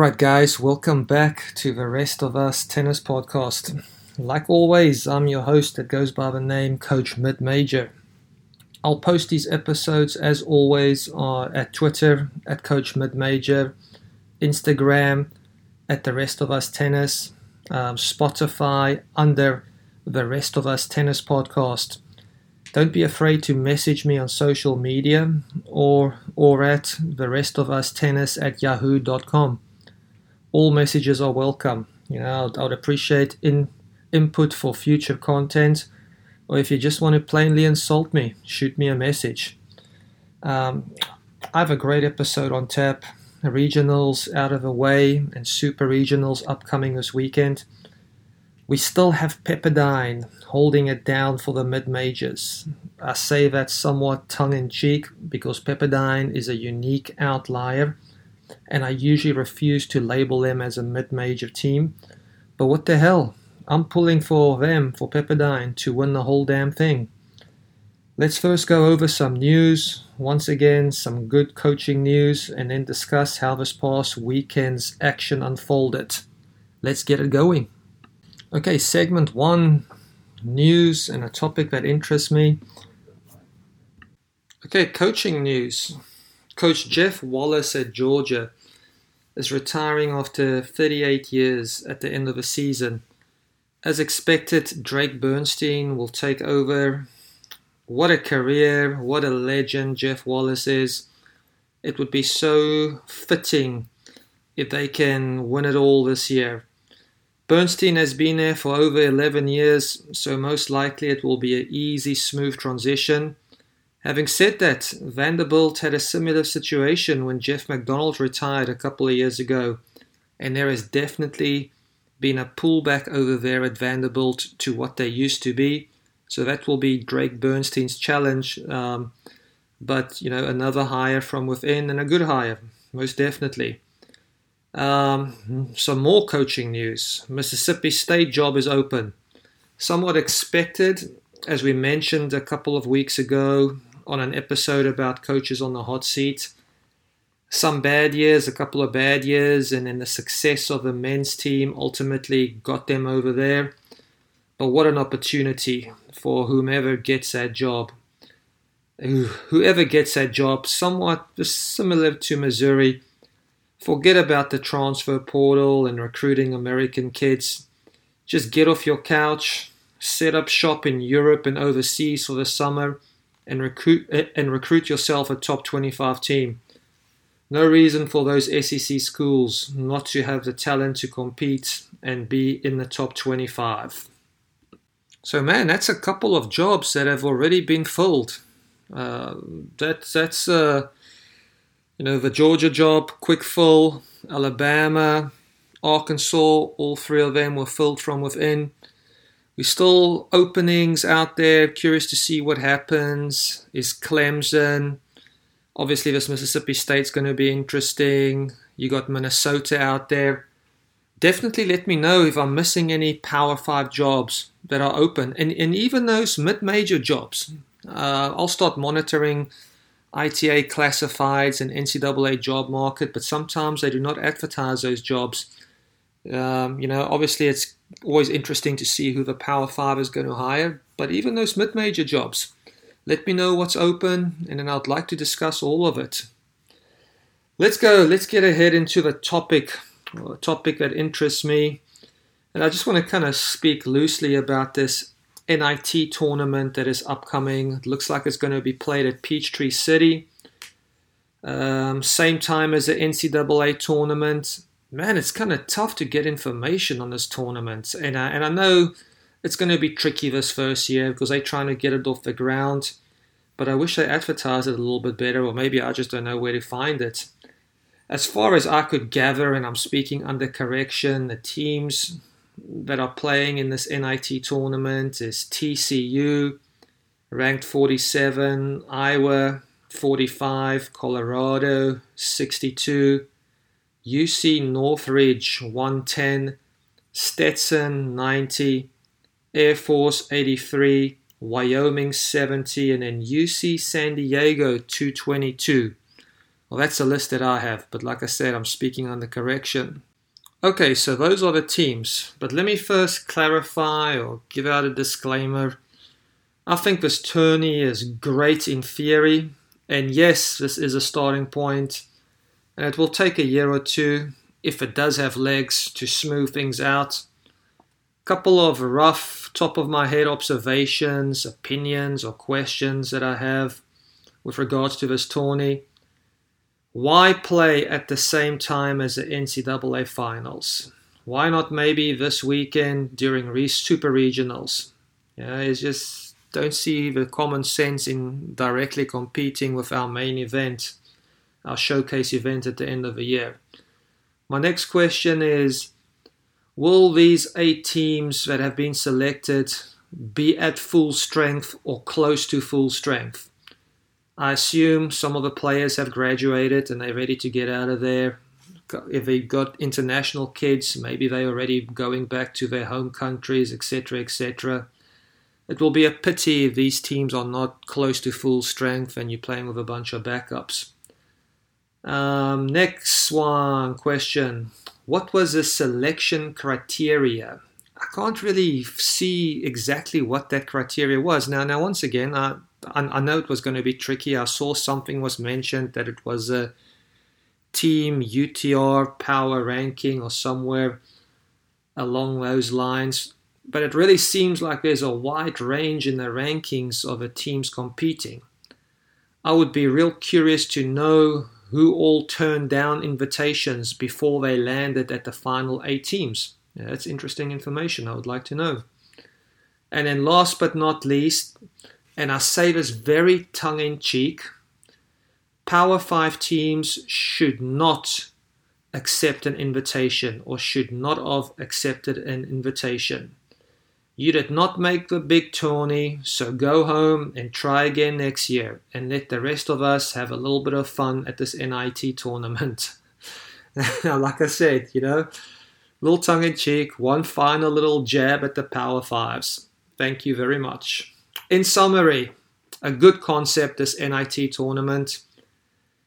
right, guys, welcome back to the Rest of Us Tennis Podcast. Like always, I'm your host that goes by the name Coach Mid Major. I'll post these episodes as always uh, at Twitter at Coach Mid Major, Instagram at The Rest of Us Tennis, um, Spotify under The Rest of Us Tennis Podcast. Don't be afraid to message me on social media or or at the rest of us tennis at yahoo.com all messages are welcome. You know, I would appreciate in input for future content, or if you just want to plainly insult me, shoot me a message. Um, I have a great episode on tap. Regionals out of the way and super regionals upcoming this weekend. We still have Pepperdine holding it down for the mid majors. I say that somewhat tongue in cheek because Pepperdine is a unique outlier and I usually refuse to label them as a mid major team. But what the hell? I'm pulling for them, for Pepperdine, to win the whole damn thing. Let's first go over some news, once again, some good coaching news, and then discuss how this past weekend's action unfolded. Let's get it going. Okay, segment one news and a topic that interests me. Okay, coaching news. Coach Jeff Wallace at Georgia is retiring after 38 years at the end of the season. As expected, Drake Bernstein will take over. What a career, what a legend Jeff Wallace is. It would be so fitting if they can win it all this year. Bernstein has been there for over 11 years, so most likely it will be an easy, smooth transition. Having said that, Vanderbilt had a similar situation when Jeff McDonald retired a couple of years ago, and there has definitely been a pullback over there at Vanderbilt to what they used to be. So that will be Drake Bernstein's challenge. Um, but you know, another hire from within and a good hire, most definitely. Um, some more coaching news. Mississippi State job is open. Somewhat expected, as we mentioned a couple of weeks ago on an episode about coaches on the hot seat. Some bad years, a couple of bad years, and then the success of the men's team ultimately got them over there. But what an opportunity for whomever gets that job. Whoever gets that job, somewhat similar to Missouri, forget about the transfer portal and recruiting American kids. Just get off your couch, set up shop in Europe and overseas for the summer, and recruit and recruit yourself a top 25 team. No reason for those SEC schools not to have the talent to compete and be in the top 25. So, man, that's a couple of jobs that have already been filled. Uh, that, that's, uh, you know, the Georgia job, quick fill, Alabama, Arkansas, all three of them were filled from within. We still openings out there. Curious to see what happens. Is Clemson? Obviously, this Mississippi State's going to be interesting. You got Minnesota out there. Definitely let me know if I'm missing any Power 5 jobs that are open. And, and even those mid major jobs. Uh, I'll start monitoring ITA classifieds and NCAA job market, but sometimes they do not advertise those jobs. Um, you know, obviously it's always interesting to see who the Power Five is going to hire, but even those mid major jobs, let me know what's open, and then I'd like to discuss all of it. Let's go, let's get ahead into the topic, a topic that interests me. And I just want to kind of speak loosely about this NIT tournament that is upcoming. It looks like it's going to be played at Peachtree City. Um, same time as the NCAA tournament man, it's kind of tough to get information on this tournament, and I, and I know it's going to be tricky this first year because they're trying to get it off the ground. But I wish they advertised it a little bit better, or maybe I just don't know where to find it. As far as I could gather, and I'm speaking under correction, the teams that are playing in this NIT tournament is TCU, ranked 47, Iowa 45, Colorado 62, UC Northridge 110, Stetson 90, Air Force 83, Wyoming 70, and then UC San Diego 222. Well, that's the list that I have, but like I said, I'm speaking under correction. Okay, so those are the teams, but let me first clarify or give out a disclaimer. I think this tourney is great in theory, and yes, this is a starting point, and it will take a year or two, if it does have legs, to smooth things out. Couple of rough, top of my head observations, opinions, or questions that I have with regards to this tourney. Why play at the same time as the NCAA finals? Why not maybe this weekend during re- super regionals? Yeah, it's just don't see the common sense in directly competing with our main event, our showcase event at the end of the year. My next question is Will these eight teams that have been selected be at full strength or close to full strength? I assume some of the players have graduated and they're ready to get out of there. If they've got international kids, maybe they're already going back to their home countries, etc., etc. It will be a pity if these teams are not close to full strength and you're playing with a bunch of backups. Um, next one question What was the selection criteria? I can't really see exactly what that criteria was. Now, now once again, I, I, I know it was going to be tricky. I saw something was mentioned that it was a team UTR power ranking or somewhere along those lines. But it really seems like there's a wide range in the rankings of the teams competing. I would be real curious to know who all turned down invitations before they landed at the final eight teams. Yeah, that's interesting information. I would like to know. And then, last but not least, and I say this very tongue in cheek, Power 5 teams should not accept an invitation or should not have accepted an invitation. You did not make the big tourney, so go home and try again next year and let the rest of us have a little bit of fun at this NIT tournament. now, like I said, you know, little tongue in cheek, one final little jab at the Power Fives. Thank you very much. In summary, a good concept, this NIT tournament.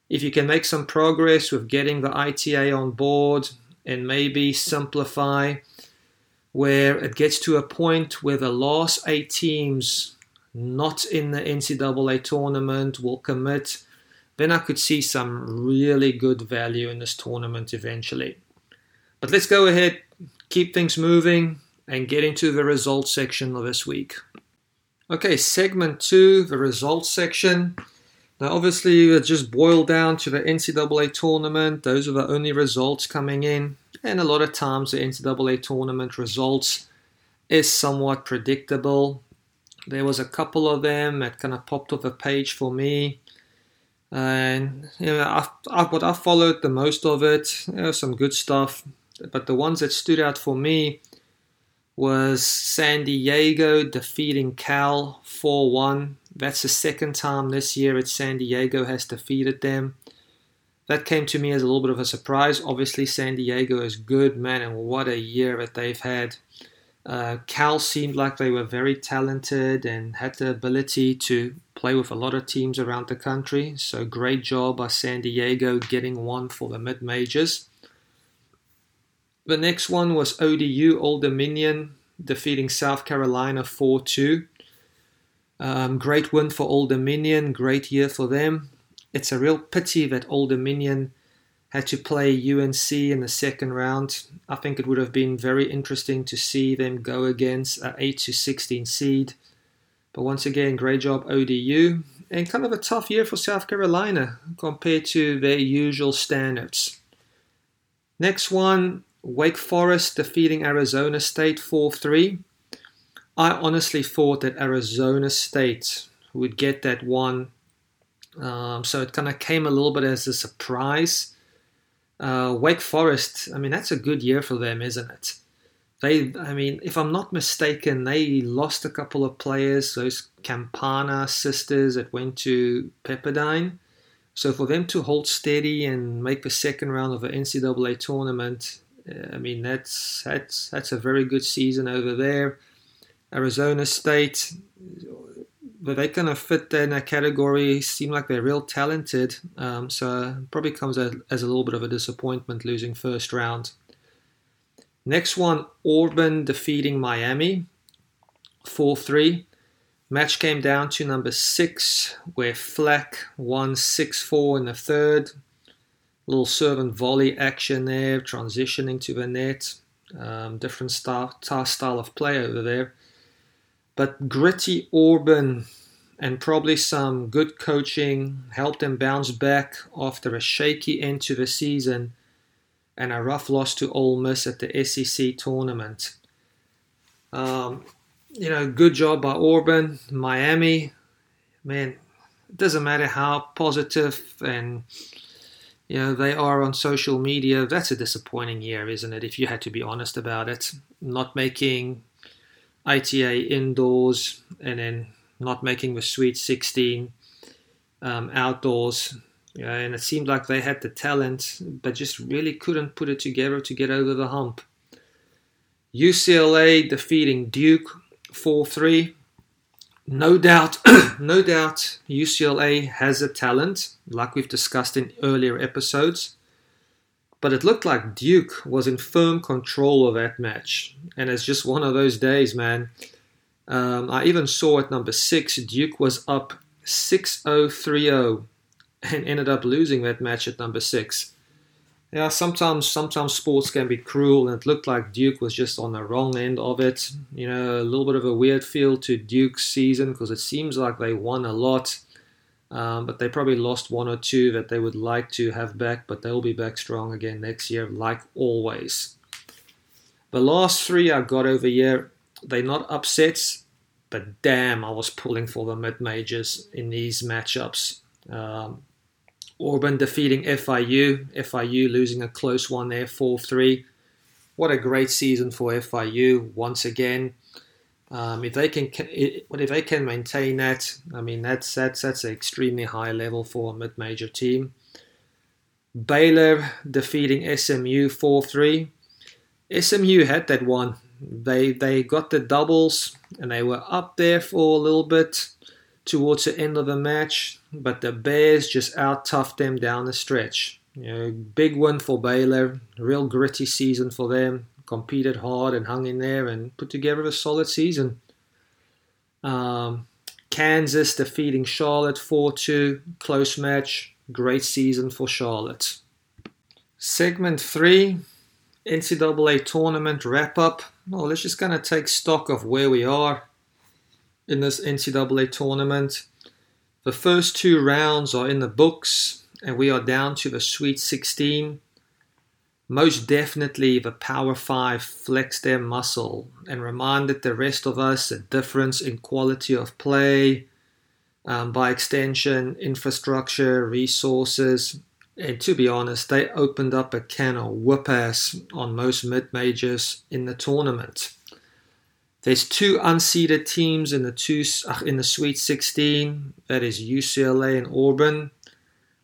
If you can make some progress with getting the ITA on board and maybe simplify where it gets to a point where the last eight teams not in the NCAA tournament will commit, then I could see some really good value in this tournament eventually. But let's go ahead, keep things moving, and get into the results section of this week. Okay, segment two, the results section. Now, obviously, it just boiled down to the NCAA tournament. Those are the only results coming in. And a lot of times, the NCAA tournament results is somewhat predictable. There was a couple of them that kind of popped off a page for me. And, you know, I, I, what I followed the most of it, you know, some good stuff. But the ones that stood out for me was San Diego defeating Cal 4 1. That's the second time this year that San Diego has defeated them. That came to me as a little bit of a surprise. Obviously, San Diego is good, man, and what a year that they've had. Uh, Cal seemed like they were very talented and had the ability to play with a lot of teams around the country. So, great job by San Diego getting one for the mid majors. The next one was ODU Old Dominion defeating South Carolina 4 2. Um, great win for Old Dominion, great year for them. It's a real pity that Old Dominion had to play UNC in the second round. I think it would have been very interesting to see them go against an 8 to 16 seed. But once again, great job ODU. And kind of a tough year for South Carolina compared to their usual standards. Next one Wake Forest defeating Arizona State 4 3. I honestly thought that Arizona State would get that one. Um, so it kind of came a little bit as a surprise. Uh, Wake Forest, I mean, that's a good year for them, isn't it? They, I mean, if I'm not mistaken, they lost a couple of players, those Campana sisters that went to Pepperdine. So for them to hold steady and make the second round of the NCAA tournament, I mean, that's that's that's a very good season over there. Arizona State, but they kind of fit in a category. Seem like they're real talented. Um, so probably comes as, as a little bit of a disappointment losing first round. Next one, Auburn defeating Miami, four three. Match came down to number six, where Flack won 6 4 in the third. Little servant volley action there, transitioning to the net. Um, different style, style of play over there. But gritty Auburn and probably some good coaching helped them bounce back after a shaky end to the season and a rough loss to Ole Miss at the SEC tournament. Um, you know, good job by Auburn, Miami. Man, it doesn't matter how positive and you know they are on social media. That's a disappointing year, isn't it? If you had to be honest about it, not making ITA indoors and then not making the Sweet 16 um, outdoors. And it seemed like they had the talent, but just really couldn't put it together to get over the hump. UCLA defeating Duke 4 3. No doubt, no doubt, UCLA has a talent, like we've discussed in earlier episodes. But it looked like Duke was in firm control of that match. And it's just one of those days, man. Um, I even saw at number six, Duke was up 6 0 3 0 and ended up losing that match at number six. Yeah, sometimes sometimes sports can be cruel, and it looked like Duke was just on the wrong end of it. You know, a little bit of a weird feel to Duke's season because it seems like they won a lot, um, but they probably lost one or two that they would like to have back, but they'll be back strong again next year, like always. The last three I got over here, they're not upsets, but damn, I was pulling for the mid majors in these matchups. Um, Auburn defeating FIU, FIU losing a close one there, 4 3. What a great season for FIU once again. Um, if they can, if they can maintain that, I mean that's that's that's an extremely high level for a mid-major team. Baylor defeating SMU 4-3. SMU had that one. They they got the doubles and they were up there for a little bit towards the end of the match, but the Bears just out toughed them down the stretch. You know, big win for Baylor, real gritty season for them. Competed hard and hung in there and put together a solid season. Um, Kansas defeating Charlotte 4 2, close match, great season for Charlotte. Segment 3 NCAA tournament wrap up. Well, let's just kind of take stock of where we are in this NCAA tournament. The first two rounds are in the books, and we are down to the Sweet 16. Most definitely, the Power 5 flexed their muscle and reminded the rest of us the difference in quality of play, um, by extension, infrastructure, resources. And to be honest, they opened up a can of whoop ass on most mid majors in the tournament. There's two unseeded teams in the two in the Sweet 16. That is UCLA and Auburn.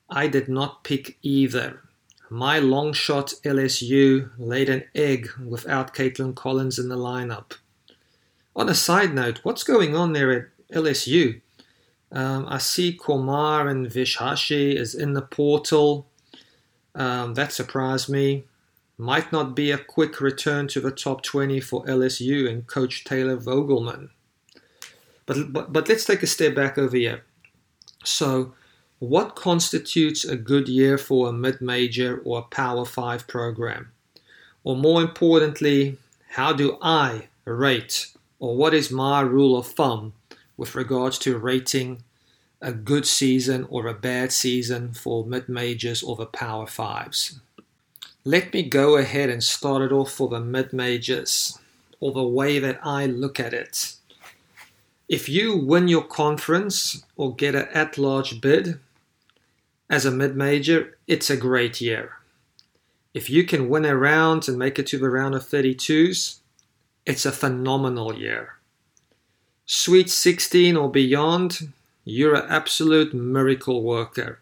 I did not pick either. My long shot LSU laid an egg without Caitlin Collins in the lineup. On a side note, what's going on there at LSU? Um, I see Kumar and Vishashi is in the portal. Um, that surprised me might not be a quick return to the top 20 for LSU and coach Taylor Fogleman. But, but, but let's take a step back over here. So, what constitutes a good year for a mid major or a Power 5 program? Or more importantly, how do I rate, or what is my rule of thumb with regards to rating a good season or a bad season for mid majors or the Power 5s? Let me go ahead and start it off for the mid majors, or the way that I look at it. If you win your conference or get an at large bid as a mid major, it's a great year. If you can win a round and make it to the round of 32s, it's a phenomenal year. Sweet 16 or beyond, you're an absolute miracle worker.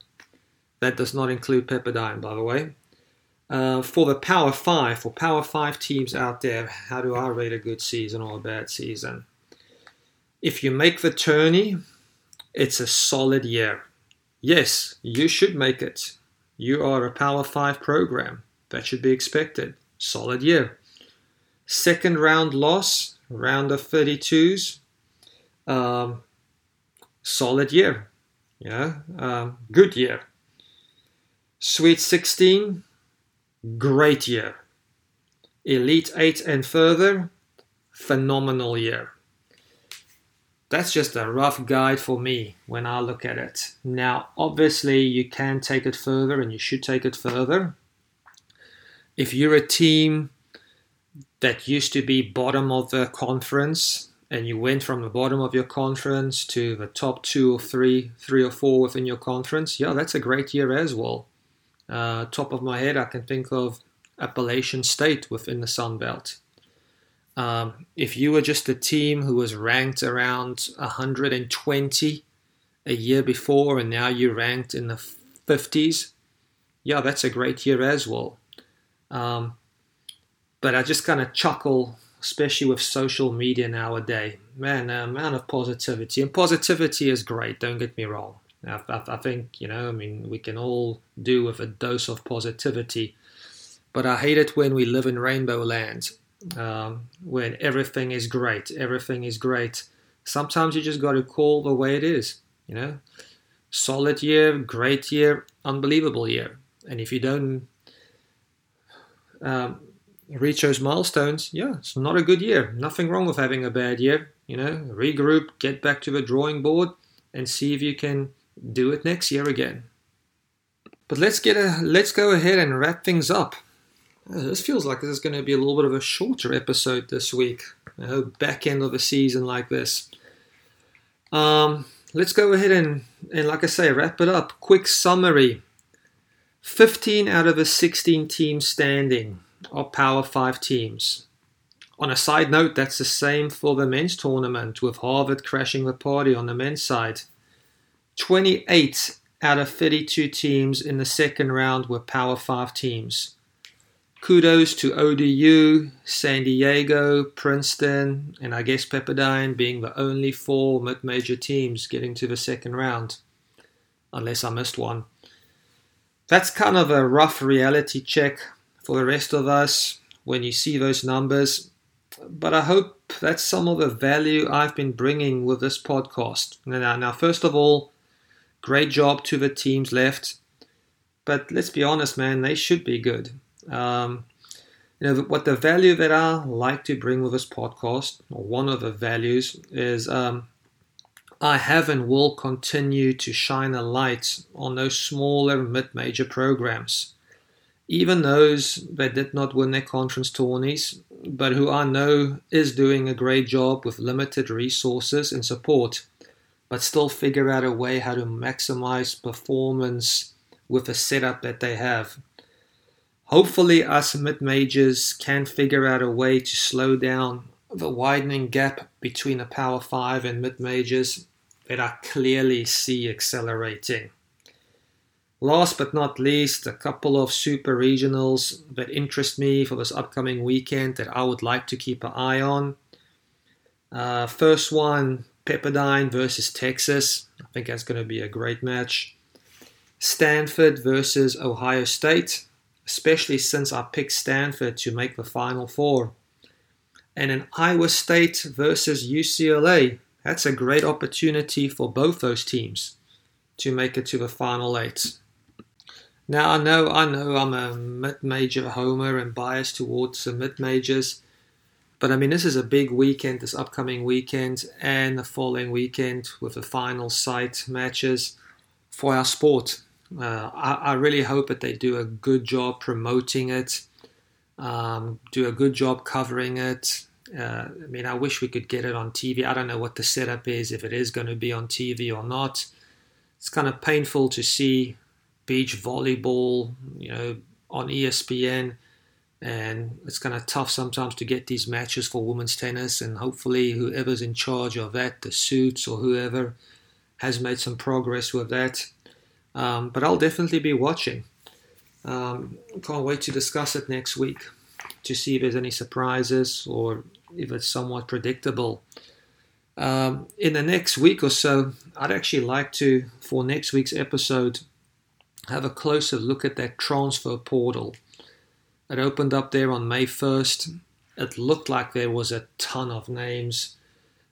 That does not include Pepperdine, by the way. Uh, for the Power Five, for Power Five teams out there, how do I rate a good season or a bad season? If you make the tourney, it's a solid year. Yes, you should make it. You are a Power 5 program. That should be expected. Solid year. Second round loss, round of 32s. Um, solid year. Yeah, um, good year. Sweet 16, great year. Elite 8 and further, phenomenal year. That's just a rough guide for me when I look at it. Now, obviously, you can take it further and you should take it further. If you're a team that used to be bottom of the conference and you went from the bottom of your conference to the top two or three, three or four within your conference, yeah, that's a great year as well. Uh, top of my head, I can think of Appalachian State within the Sun Belt. Um, if you were just a team who was ranked around 120 a year before and now you're ranked in the 50s, yeah, that's a great year as well. Um, but I just kind of chuckle, especially with social media nowadays. Man, the amount of positivity, and positivity is great, don't get me wrong. I, I, I think, you know, I mean, we can all do with a dose of positivity. But I hate it when we live in rainbow land, um, when everything is great, everything is great. Sometimes you just got to call the way it is, you know. Solid year, great year, unbelievable year. And if you don't um, reach those milestones, yeah, it's not a good year. Nothing wrong with having a bad year. You know, regroup, get back to the drawing board, and see if you can do it next year again. But let's get a let's go ahead and wrap things up. This feels like this is going to be a little bit of a shorter episode this week. You know, back end of the season like this. Um, let's go ahead and, and like I say, wrap it up. Quick summary. 15 out of the 16 teams standing are Power 5 teams. On a side note, that's the same for the men's tournament, with Harvard crashing the party on the men's side. 28 out of 32 teams in the second round were Power 5 teams. Kudos to ODU, San Diego, Princeton, and I guess Pepperdine being the only four mid major teams getting to the second round, unless I missed one. That's kind of a rough reality check for the rest of us when you see those numbers. But I hope that's some of the value I've been bringing with this podcast. Now, now first of all, great job to the teams left. But let's be honest, man, they should be good. Um, you know what the value that I like to bring with this podcast, or one of the values, is um, I have and will continue to shine a light on those smaller mid-major programs even those that did not win their conference tourneys, but who I know is doing a great job with limited resources and support, but still figure out a way how to maximize performance with the setup that they have. Hopefully, us mid majors can figure out a way to slow down the widening gap between the Power 5 and mid majors that I clearly see accelerating. Last but not least, a couple of super regionals that interest me for this upcoming weekend that I would like to keep an eye on. Uh, first one, Pepperdine versus Texas. I think that's going to be a great match. Stanford versus Ohio State, especially since I picked Stanford to make the Final Four. And an Iowa State versus UCLA. That's a great opportunity for both those teams to make it to the Final Eight. Now I know I know I'm a mid-major homer and biased towards the mid-majors, but I mean this is a big weekend, this upcoming weekend and the following weekend with the final site matches for our sport. Uh, I, I, really hope that they do a good job promoting it, um, do a good job covering it. Uh, I mean, I wish we could get it on TV. I don't know what the setup is, if it is going to be on TV or not. It's kind of painful to see beach volleyball, you know, on ESPN. And it's kind of tough sometimes to get these matches for women's tennis. And hopefully, whoever's in charge of that, the suits or whoever, has made some progress with that. Um, but I'll definitely be watching. Um, can't wait to discuss it next week to see if there's any surprises or if it's somewhat predictable. Um, in the next week or so, I'd actually like to, for next week's episode, have a closer look at that transfer portal. It opened up there on May 1st. It looked like there was a ton of names.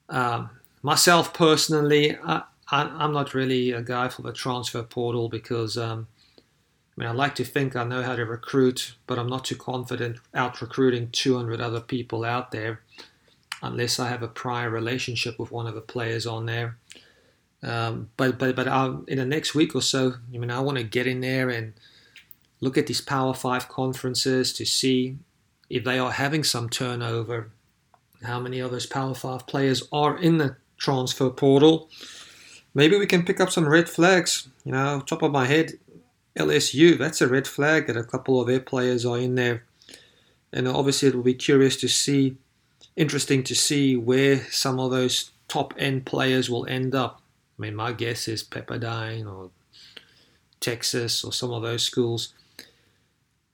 Um, myself personally, I, am not really a guy for the transfer portal because um, I mean I like to think I know how to recruit, but I'm not too confident out recruiting 200 other people out there unless I have a prior relationship with one of the players on there. Um, but but but I'll, in the next week or so, I mean, I want to get in there and look at these Power Five conferences to see if they are having some turnover. How many of those Power Five players are in the transfer portal? Maybe we can pick up some red flags. You know, top of my head, LSU. That's a red flag that a couple of their players are in there, and obviously it will be curious to see, interesting to see where some of those top end players will end up. I mean, my guess is Pepperdine or Texas or some of those schools.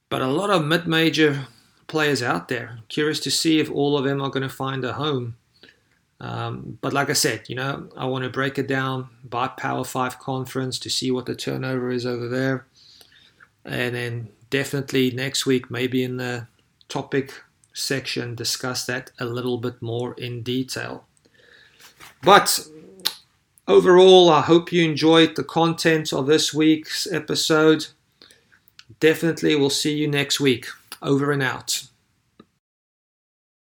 But a lot of mid major players out there. Curious to see if all of them are going to find a home. Um, but like I said, you know, I want to break it down by Power 5 conference to see what the turnover is over there. And then definitely next week, maybe in the topic section, discuss that a little bit more in detail. But Overall, I hope you enjoyed the content of this week's episode. Definitely, we'll see you next week. Over and out.